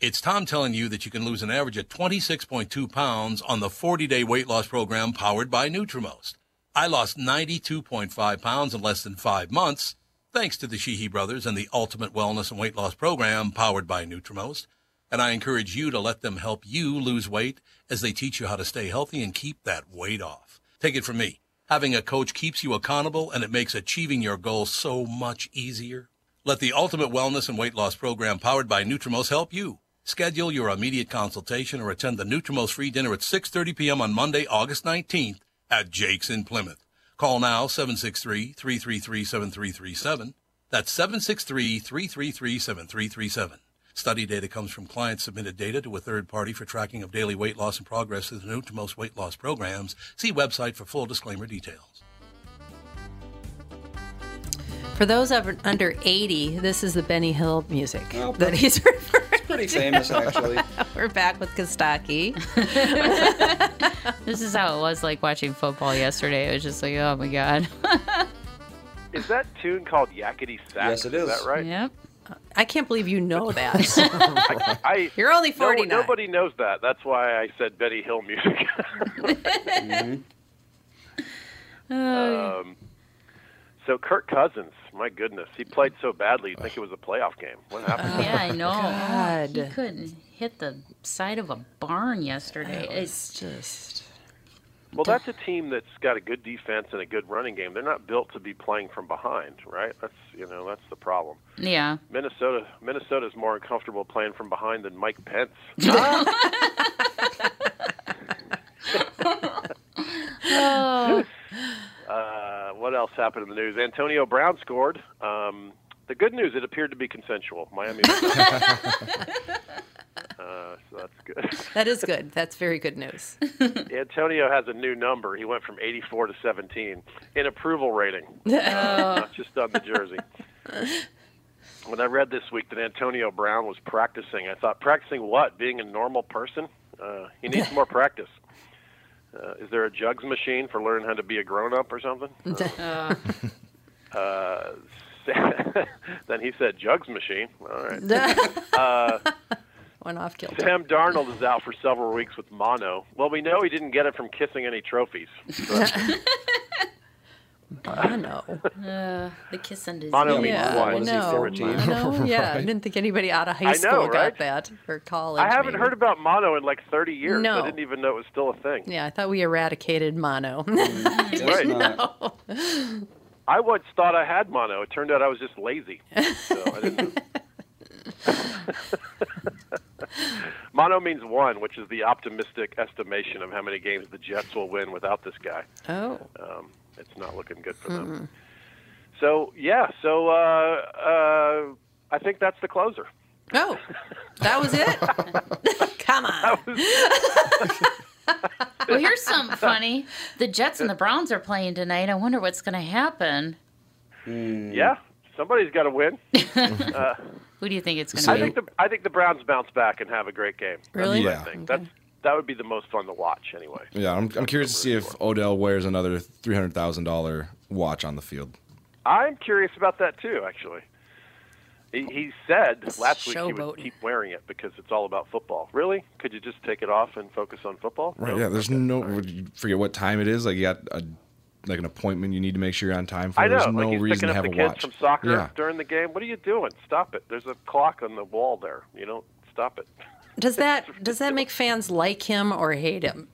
It's Tom telling you that you can lose an average of 26.2 pounds on the 40 day weight loss program powered by Nutrimost. I lost 92.5 pounds in less than five months thanks to the Sheehy brothers and the Ultimate Wellness and Weight Loss Program powered by Nutrimost. And I encourage you to let them help you lose weight as they teach you how to stay healthy and keep that weight off. Take it from me. Having a coach keeps you accountable and it makes achieving your goals so much easier. Let the Ultimate Wellness and Weight Loss Program powered by Nutrimost help you. Schedule your immediate consultation or attend the Nutrimost free dinner at 6:30 p.m. on Monday, August 19th at Jake's in Plymouth. Call now 763-333-7337. That's 763-333-7337. Study data comes from client submitted data to a third party for tracking of daily weight loss and progress through the Nutrimost weight loss programs. See website for full disclaimer details. For those of, under 80, this is the Benny Hill music Oh, that he's <laughs> referring Pretty famous, <laughs> actually. We're back with Kostaki. <laughs> This is how it was like watching football yesterday. It was just like, oh my god. <laughs> Is that tune called Yakety Sax? Yes, it is. Is that right? yep. I can't believe you know that. I, I, You're only no- 49. nobody knows that. That's why I said Benny Hill music. um, so Kirk Cousins, my goodness, he played so badly. You'd think it was a playoff game. What uh, happened? Yeah, I <laughs> know. God. He couldn't hit the side of a barn yesterday. It's It's just. Well, that's a team that's got a good defense and a good running game. They're not built to be playing from behind, right? That's you know that's the problem. yeah. Minnesota Minnesota's more uncomfortable playing from behind than Mike Pence. <laughs> <laughs> Oh, Uh, what else happened in the news. Antonio Brown scored. Um, the good news, it appeared to be consensual. Miami. uh, so that's good. <laughs> That is good. That's very good news. <laughs> Antonio has a new number. He went from 84 to 17 in approval rating, <laughs> not just on the jersey. When I read this week that Antonio Brown was practicing, I thought, practicing what? Being a normal person? Uh, he needs more practice. Uh, is there a jugs machine for learning how to be a grown up or something? <laughs> Uh, <laughs> uh, <laughs> then he said, jugs machine. All right. Uh, Went off kilter. Sam Darnold is out for several weeks with mono. Well, we know he didn't get it from kissing any trophies. Mono. Uh, the kissing disease. Mono means Yeah, one. I know. Mono? <laughs> Yeah, I didn't think anybody out of high I know, school right? got that or college. I haven't maybe. heard about mono in like 30 years. No. I didn't even know it was still a thing. Yeah, I thought we eradicated mono. <laughs> Right. No. I once thought I had mono. It turned out I was just lazy. So I didn't. <laughs> mono means one, which is the optimistic estimation of how many games the Jets will win without this guy. Oh. Um, it's not looking good for them. So yeah, so uh, uh, I think that's the closer. Oh, that was it? <laughs> Come on. Well, here's something funny. The Jets and the Browns are playing tonight. I wonder what's going to happen. Yeah, somebody's got to win. <laughs> uh, Who do you think it's going to be? think the I think the Browns bounce back and have a great game. That's Really? what I Yeah. think. That's that would be the most fun to watch anyway. Yeah, I'm, I'm curious to see if Odell wears another three hundred thousand dollar watch on the field. I'm curious about that too. Actually, he, he said last week he would keep wearing it because it's all about football. Really? Could you just take it off and focus on football? Right? No? Yeah. There's no you forget what time it is. Like you got a like an appointment you need to make sure you're on time for. I know. There's like no he's reason picking to up have the a kids watch. from soccer Yeah. during the game. What are you doing? Stop it. There's a clock on the wall there. You don't stop it. Does that does that make fans like him or hate him?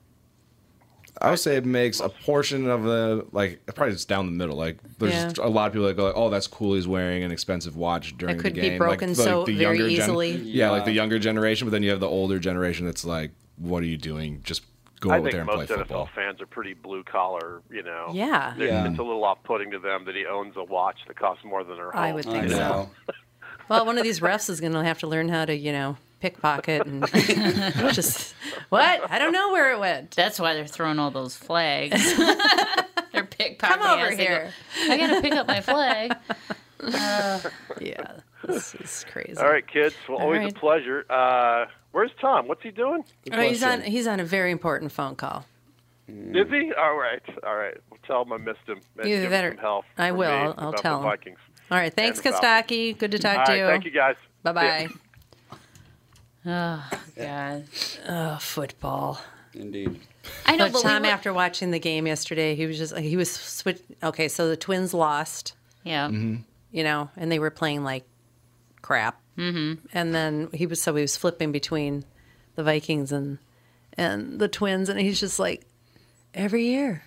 I would say it makes a portion of the like probably it's down the middle. Like there's Yeah. a lot of people that go like, "Oh, that's cool. He's wearing an expensive watch during could the be game." broken like, so the very younger gen- easily. yeah, like the younger generation. But then you have the older generation that's like, "What are you doing? Just go I out there and play football. most football." NFL fans are pretty blue collar. You know. Yeah. Yeah. It's a little off putting to them that he owns a watch that costs more than her home. I would I think so. Well, one of these refs is going to have to learn how to, you know, pickpocket and <laughs> just what? I don't know where it went. That's why they're throwing all those flags. <laughs> they're pickpocketing. Come over as they go, here. I got to pick up my flag. <laughs> Yeah, this is crazy. All right, kids. Well, All always right. a pleasure. Uh, where's Tom? What's he doing? Oh, he's on. He's on a very important phone call. Is he? All right. All right. Well, tell him I missed him. And You give him better- some help I will. I'll- I'll tell the him. Vikings. All right, thanks, And the Falcons. Kostaki. Good to talk All to right. you. Thank you, guys. Bye bye. Oh, God. Oh, football. Indeed. I know, But but we were- after watching the game yesterday, he was just he was switch. Okay, so the Twins lost, Yeah. you know, and they were playing like crap. Mm-hmm. And then he was so he was flipping between the Vikings and and the Twins, and he's just like every year.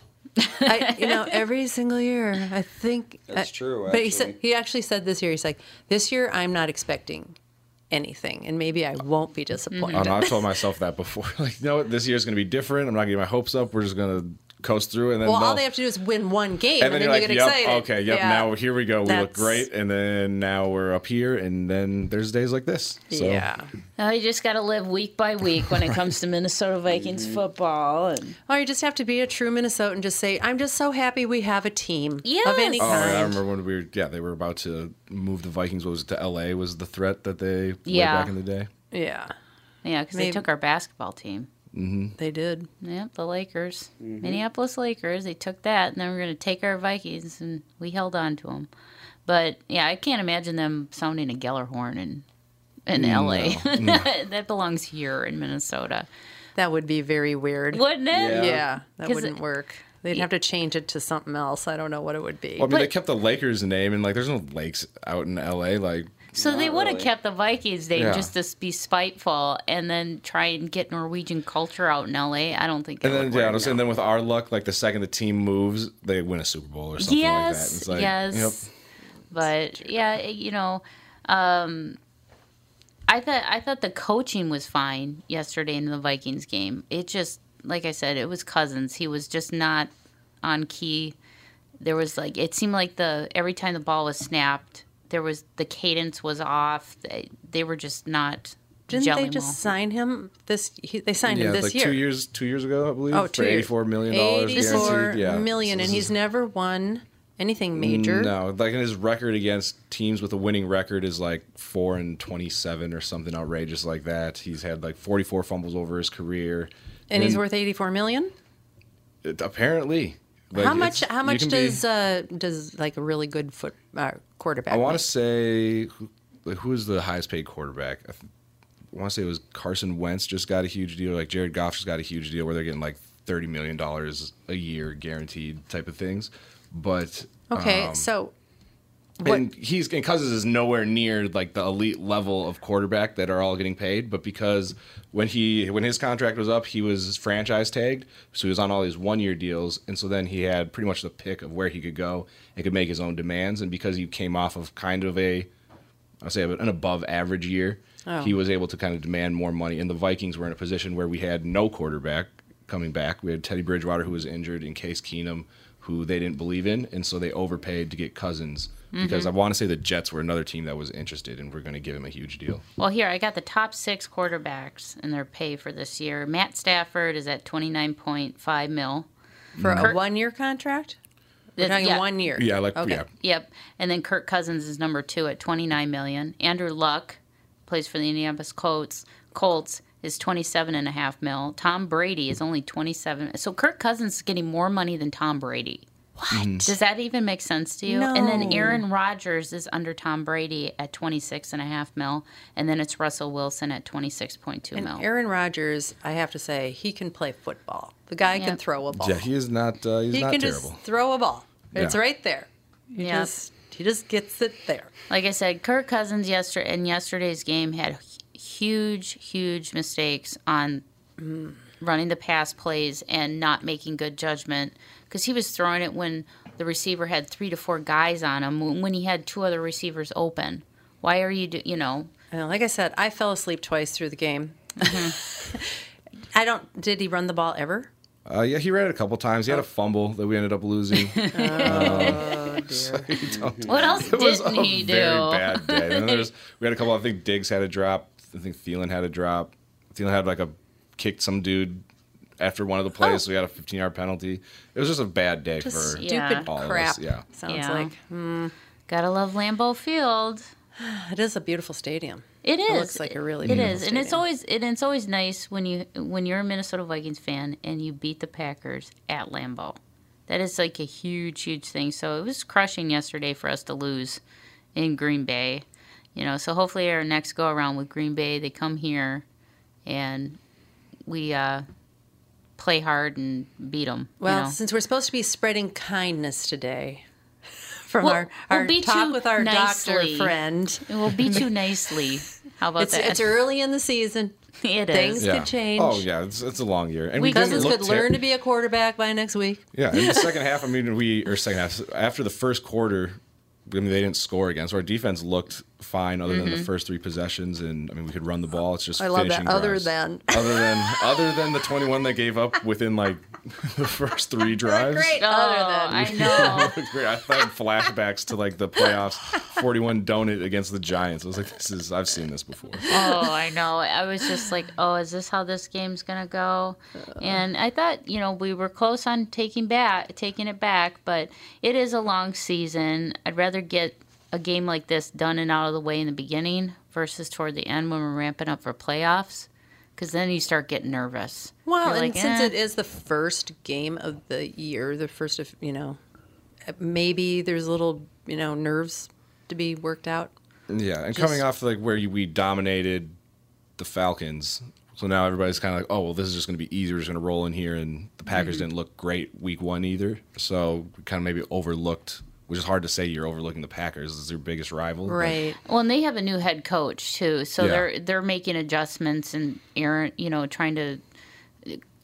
I, you know, <laughs> every single year. I think That's I- true, But he said he actually said this year. He's like, this year I'm not expecting anything, and maybe I won't be disappointed. Mm-hmm. No, I've told myself that before. <laughs> Like, you know what? This year's going to be different. I'm not getting my hopes up. We're just going to coast through, and then Well, all they'll- have to do is win one game, and and, then then, you're you like, get yep, excited. okay, yep. Yeah. Now here we go. We look great, and then now we're up here, and then there's days like this. So, Yeah. Now you just got to live week by week when it <laughs> comes to Minnesota Vikings football. And Or you just have to be a true Minnesotan and just say, I'm just so happy we have a team Yes. of any Oh, kind. yeah, I remember when we were yeah they were about to move the Vikings. What was it to L.A. Was the threat that they Yeah. back in the day? Yeah, yeah, because they took our basketball team. Mm-hmm. they did. Yep, the Lakers, Mm-hmm. Minneapolis Lakers. They took that, and then we're going to take our Vikings, and we held on to them. But yeah, I can't imagine them sounding a Gjallarhorn in in mm, L.A. <laughs> Mm. that belongs here in Minnesota, That would be very weird. wouldn't it? Yeah, Yeah. that 'Cause wouldn't it- work. They'd have to change it to something else. I don't know what it would be. Well, I mean, they kept the Lakers name, and like there's no lakes out in L.A. Like So they would have really. kept the Vikings name Yeah. just to be spiteful, and then try and get Norwegian culture out in L.A. I don't think. And then would yeah, work, I was- no. and then with our luck, like the second the team moves, they win a Super Bowl or something like that. yes, It's like, yes. Yep. But yeah, it- you know, um, I thought I thought the coaching was fine yesterday in the Vikings game. It just, like I said, it was Cousins. He was just not on key there was like it seemed like the every time the ball was snapped, there was the cadence was off. They, they were just not. Didn't they just well. sign him this? He, they signed yeah, him this like year. two years, two years ago, I believe. Oh, for two years. eighty-four million dollars Eighty-four. Yeah, million, So and he's is- never won anything major. No, like his record against teams with a winning record is like four and twenty-seven or something outrageous like that. He's had like forty-four fumbles over his career, and he's worth eighty-four million. it- apparently. Like, how much? How much can be- does uh, does like a really good foot uh, quarterback? I want to say who, like, who is the highest paid quarterback? I, th- I want to say it was Carson Wentz just got a huge deal. Like Jared Goff just got a huge deal where they're getting like thirty million dollars a year guaranteed type of things. But Okay, um, so what? and he's and Cousins is nowhere near like the elite level of quarterback that are all getting paid. But because when he when his contract was up, he was franchise tagged, so he was on all these one year deals, and so then he had pretty much the pick of where he could go and could make his own demands. And because he came off of kind of a I'll say an above average year, Oh. he was able to kind of demand more money. And the Vikings were in a position where we had no quarterback coming back. We had Teddy Bridgewater who was injured, and Case Keenum who they didn't believe in, and so they overpaid to get Cousins because mm-hmm. I want to say the Jets were another team that was interested, and we're going to give him a huge deal. Well, here I got the top six quarterbacks and their pay for this year. Matt Stafford is at twenty nine point five mil. for a one-year contract? We're That's- talking yeah. one year. Yeah, like Okay. yeah, Yep. And then Kirk Cousins is number two at twenty nine million. Andrew Luck plays for the Indianapolis Colts. Colts is twenty seven and a half mil. Tom Brady is only twenty seven. So Kirk Cousins is getting more money than Tom Brady. What? Does that even make sense to you? And then Aaron Rodgers is under Tom Brady at twenty six and a half mil. And then it's Russell Wilson at twenty six point two And mil. Aaron Rodgers, I have to say, he can play football. The guy can throw a ball. yeah. He is not. Uh, he's he not can terrible. just throw a ball. It's Yeah. right there. He Yeah. just he just gets it there. Like I said, Kirk Cousins yesterday in yesterday's game had huge, huge mistakes on mm, running the pass plays and not making good judgment because he was throwing it when the receiver had three to four guys on him when- when he had two other receivers open. Why are you, do, you know? And like I said, I fell asleep twice through the game. Mm-hmm. <laughs> I don't. Did he run the ball ever? Uh, yeah, he ran it a couple times. He had a fumble that we ended up losing. <laughs> Oh So don't- <laughs> What else It didn't a he do? very bad day. And then there's, we had a couple. I think Diggs had a drop. I think Thielen had a drop. Thielen had like a kicked some dude after one of the plays, so we had a 15 yard penalty. It was just a bad day Just for stupid Yeah. all of crap. us. Yeah. Sounds Yeah. like hmm, Gotta love Lambeau Field. <sighs> it is a beautiful stadium. It is. It looks like a really It beautiful is, and it's always and it's always nice when you when you're a Minnesota Vikings fan and you beat the Packers at Lambeau. That is like a huge, huge thing. So it was crushing yesterday for us to lose in Green Bay. You know, so hopefully our next go around with Green Bay, they come here and we uh, play hard and beat them. Well, you know? since we're supposed to be spreading kindness today, <laughs> from We'll- our, we'll our beat talk with our nicely. doctor friend, And we'll beat you <laughs> nicely. How about it's, that? it's early in the season. <laughs> It Things is. Yeah. could change. Oh yeah, it's, it's a long year, and We we Cousins look could ter- learn to be a quarterback by next week. Yeah, in the second half, I mean, we or second half after the first quarter, I mean, they didn't score again, so our defense looked fine other than the first three possessions, and I mean, we could run the ball. It's just Mm-hmm. I love that. finishing Other drives. than <laughs> other than other than the 21 they gave up within like <laughs> the first three drives. great. Oh, Other than I <laughs> know. Great. I thought flashbacks to like the playoffs, 41 donut against the Giants. I was like, this is I've seen this before. oh, I know. I was just like, oh, is this how this game's gonna go? And I thought, you know, we were close on taking back, taking it back, but it is a long season. I'd rather get a game like this done and out of the way in the beginning versus toward the end when we're ramping up for playoffs, because then you start getting nervous. well, You're and like, since eh. it is the first game of the year, the first of you know, maybe there's a little you know nerves to be worked out. Yeah, and Just- coming off like where you, we dominated the Falcons, so now everybody's kind of like, oh well, this is just going to be easier. We're just going to roll in here, and the Packers Mm-hmm. didn't look great week one either, so we kind of maybe overlooked. Which is hard to say you're overlooking the Packers as their biggest rival. but- Right. Well, and they have a new head coach too, so Yeah. they're they're making adjustments and Aaron, you know, trying to,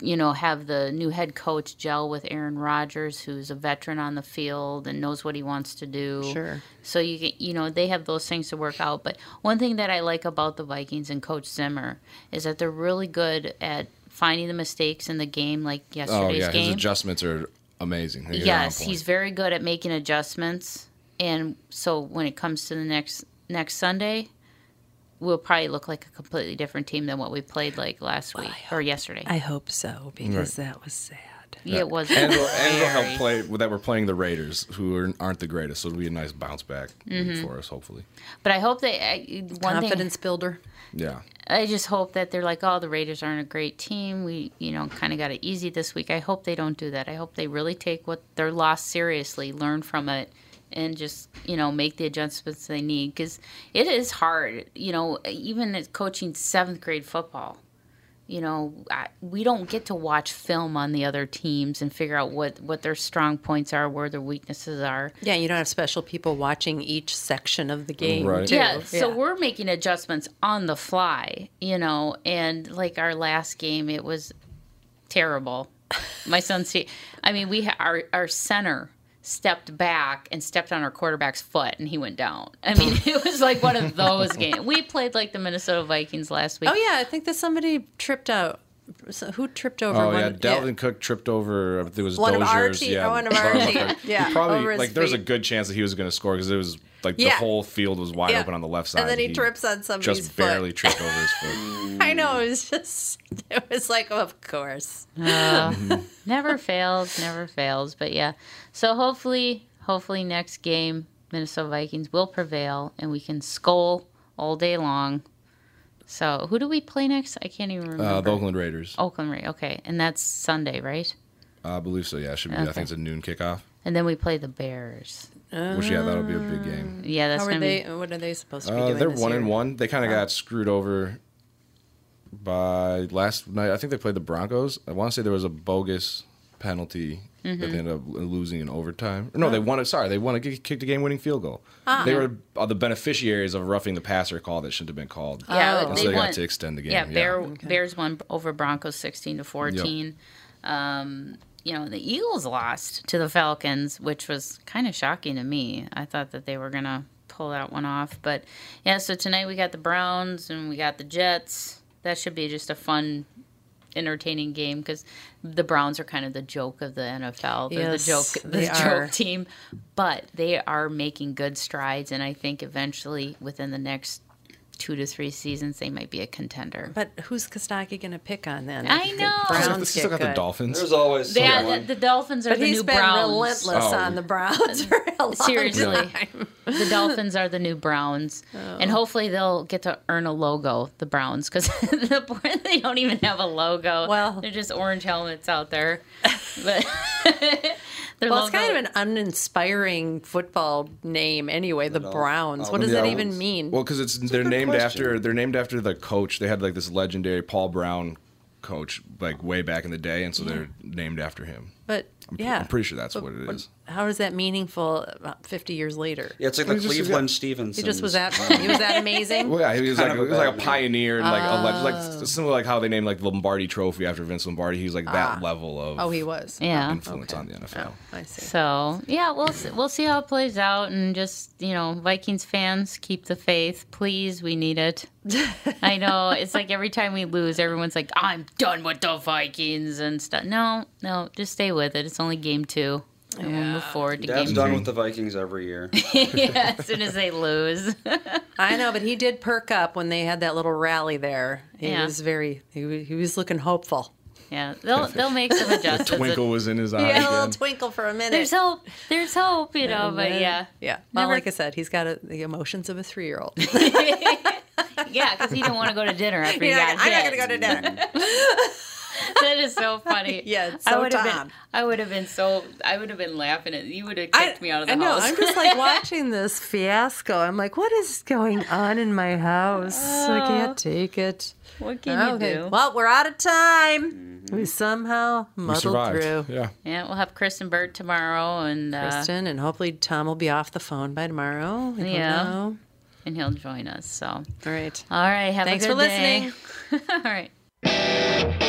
you know, have the new head coach gel with Aaron Rodgers, who's a veteran on the field and knows what he wants to do. Sure. So you can, you know, they have those things to work out. But one thing that I like about the Vikings and Coach Zimmer is that they're really good at finding the mistakes in the game, like oh, yesterday's Oh yesterday's yeah, his adjustments are amazing. They're yes, he's very good at making adjustments, and so when it comes to the next next Sunday, we'll probably look like a completely different team than what we played like last week or yesterday. I hope so because that was sad. Yeah, it was. and we'll, and we'll help play that we're playing the Raiders, who are, aren't the greatest. So it'll be a nice bounce back Mm-hmm. for us, hopefully. But I hope they. I, one thing Confidence builder. Yeah. I just hope that they're like, oh, the Raiders aren't a great team. We, you know, kind of got it easy this week. I hope they don't do that. I hope they really take what their loss seriously, learn from it, and just, you know, make the adjustments they need. Because it is hard, you know, even as coaching seventh grade football. You know, I, we don't get to watch film on the other teams and figure out what, what their strong points are, where their weaknesses are. Yeah, you don't have special people watching each section of the game. Right. too. Yeah, so we're making adjustments on the fly, you know, and like our last game, it was terrible. My son's, see, I mean, we ha- our our center stepped back and stepped on our quarterback's foot, and he went down. I mean, <laughs> it was like one of those <laughs> games. We played like the Minnesota Vikings last week. Oh yeah, I think that somebody tripped out. So who tripped over? Oh one, yeah, Dalvin Cook tripped over. I think It was One of our Dozier's. te- yeah, one of our Dalvin Yeah, He probably over his like there's a good chance that he was going to score because it was like Yeah. the whole field was wide Yeah. open on the left side. And then he trips on somebody's just foot. barely tripped over his foot. <laughs> I know it was just. It was like, of course. Uh, Mm-hmm. never fails, never fails. But yeah, so hopefully, hopefully next game, Minnesota Vikings will prevail, and we can skol all day long. So who do we play next? I can't even remember. Uh, the Oakland Raiders. Oakland Ray. Okay, and that's Sunday, right? I believe so. Yeah, it should be. I think it's a noon kickoff. And then we play the Bears. Which yeah, that'll be a big game. Yeah, that's How are gonna they? be. What are they supposed to be Uh, doing? they're this one year? and one. They kind of got screwed over by last night. I think they played the Broncos. I want to say there was a bogus penalty Mm-hmm. that they ended up losing in overtime. No, they won it. Sorry, they won. It kicked a game-winning field goal. Ah. They were uh, the beneficiaries of roughing the passer call that shouldn't have been called. Yeah, Oh. And they so they won. got to extend the game. Yeah, Yeah, Bear, Bears won over Broncos sixteen to fourteen. Um, you know, the Eagles lost to the Falcons, which was kind of shocking to me. I thought that they were gonna pull that one off, but yeah. So tonight we got the Browns and we got the Jets. That should be just a fun. Entertaining game because the Browns are kind of the joke of the NFL. They're Yes, the joke, the joke are. team, but they are making good strides, and I think eventually, within the next two to three seasons, they might be a contender. But who's Kostaki going to pick on then? I if the know. Browns still get got the? Dolphins. There's always Yeah, someone. the, the Dolphins are But the he's new been Browns. relentless Oh. on the oh. Browns <laughs> for a long Seriously. time. The Dolphins are the new Browns, oh. and hopefully they'll get to earn a logo. The Browns, because <laughs> the, they don't even have a logo. Well- they're just orange helmets out there. <laughs> But their Well, it's logo- kind of an uninspiring football name anyway. The Browns. What does Yeah, that even mean? Well, because it's they're named question. after they're named after the coach. They had like this legendary Paul Brown coach like way back in the day, and so they're named after him. but yeah, I'm pretty sure that's But what it is. How is that meaningful? About Fifty years later, Yeah, it's like the Cleveland Stevens. he just was that. Um, he was that amazing. <laughs> Well, yeah, he was like a he was like a pioneer and like a leg- Oh. like ah. similar like how they named like the Lombardi Trophy after Vince Lombardi. He was like that ah. level of Oh, he was. Yeah. influence on the NFL. Oh, I see. So yeah, we'll see, we'll see how it plays out, and just you know, Vikings fans keep the faith, please. We need it. <laughs> I know it's like every time we lose, everyone's like, "I'm done with the Vikings" and stuff. No, no, just stay with it. It's only game two, and we'll move forward to Dad's game done three. with the Vikings every year. <laughs> yeah, as soon as they lose. <laughs> I know, but he did perk up when they had that little rally there. He Yeah. was very. He, he was looking hopeful. yeah, they'll they'll make some <laughs> adjustments. Twinkle was in his eye He had a little twinkle for a minute. There's hope. There's hope, you know. And But yeah, yeah. Well, Never- like I said, he's got a, the emotions of a three-year-old. yeah, because he didn't want to go to dinner after he He's got like, I'm not hit. going to go to dinner. <laughs> that is so funny. <laughs> Yeah, it's I so would have been. Tom. I would have been so. I would have been laughing at you. Would have kicked me out of the I know. house. I'm just like <laughs> watching this fiasco. I'm like, what is going on in my house? I can't take it. what can Okay. you do? Well, we're out of time. We somehow muddled survived. through. Yeah. Yeah, we'll have Chris and Bert tomorrow, and uh, Kristen, and hopefully Tom will be off the phone by tomorrow. I don't Yeah. know. and he'll join us. So, all All right. right, have Thanks a for good day. listening. all right.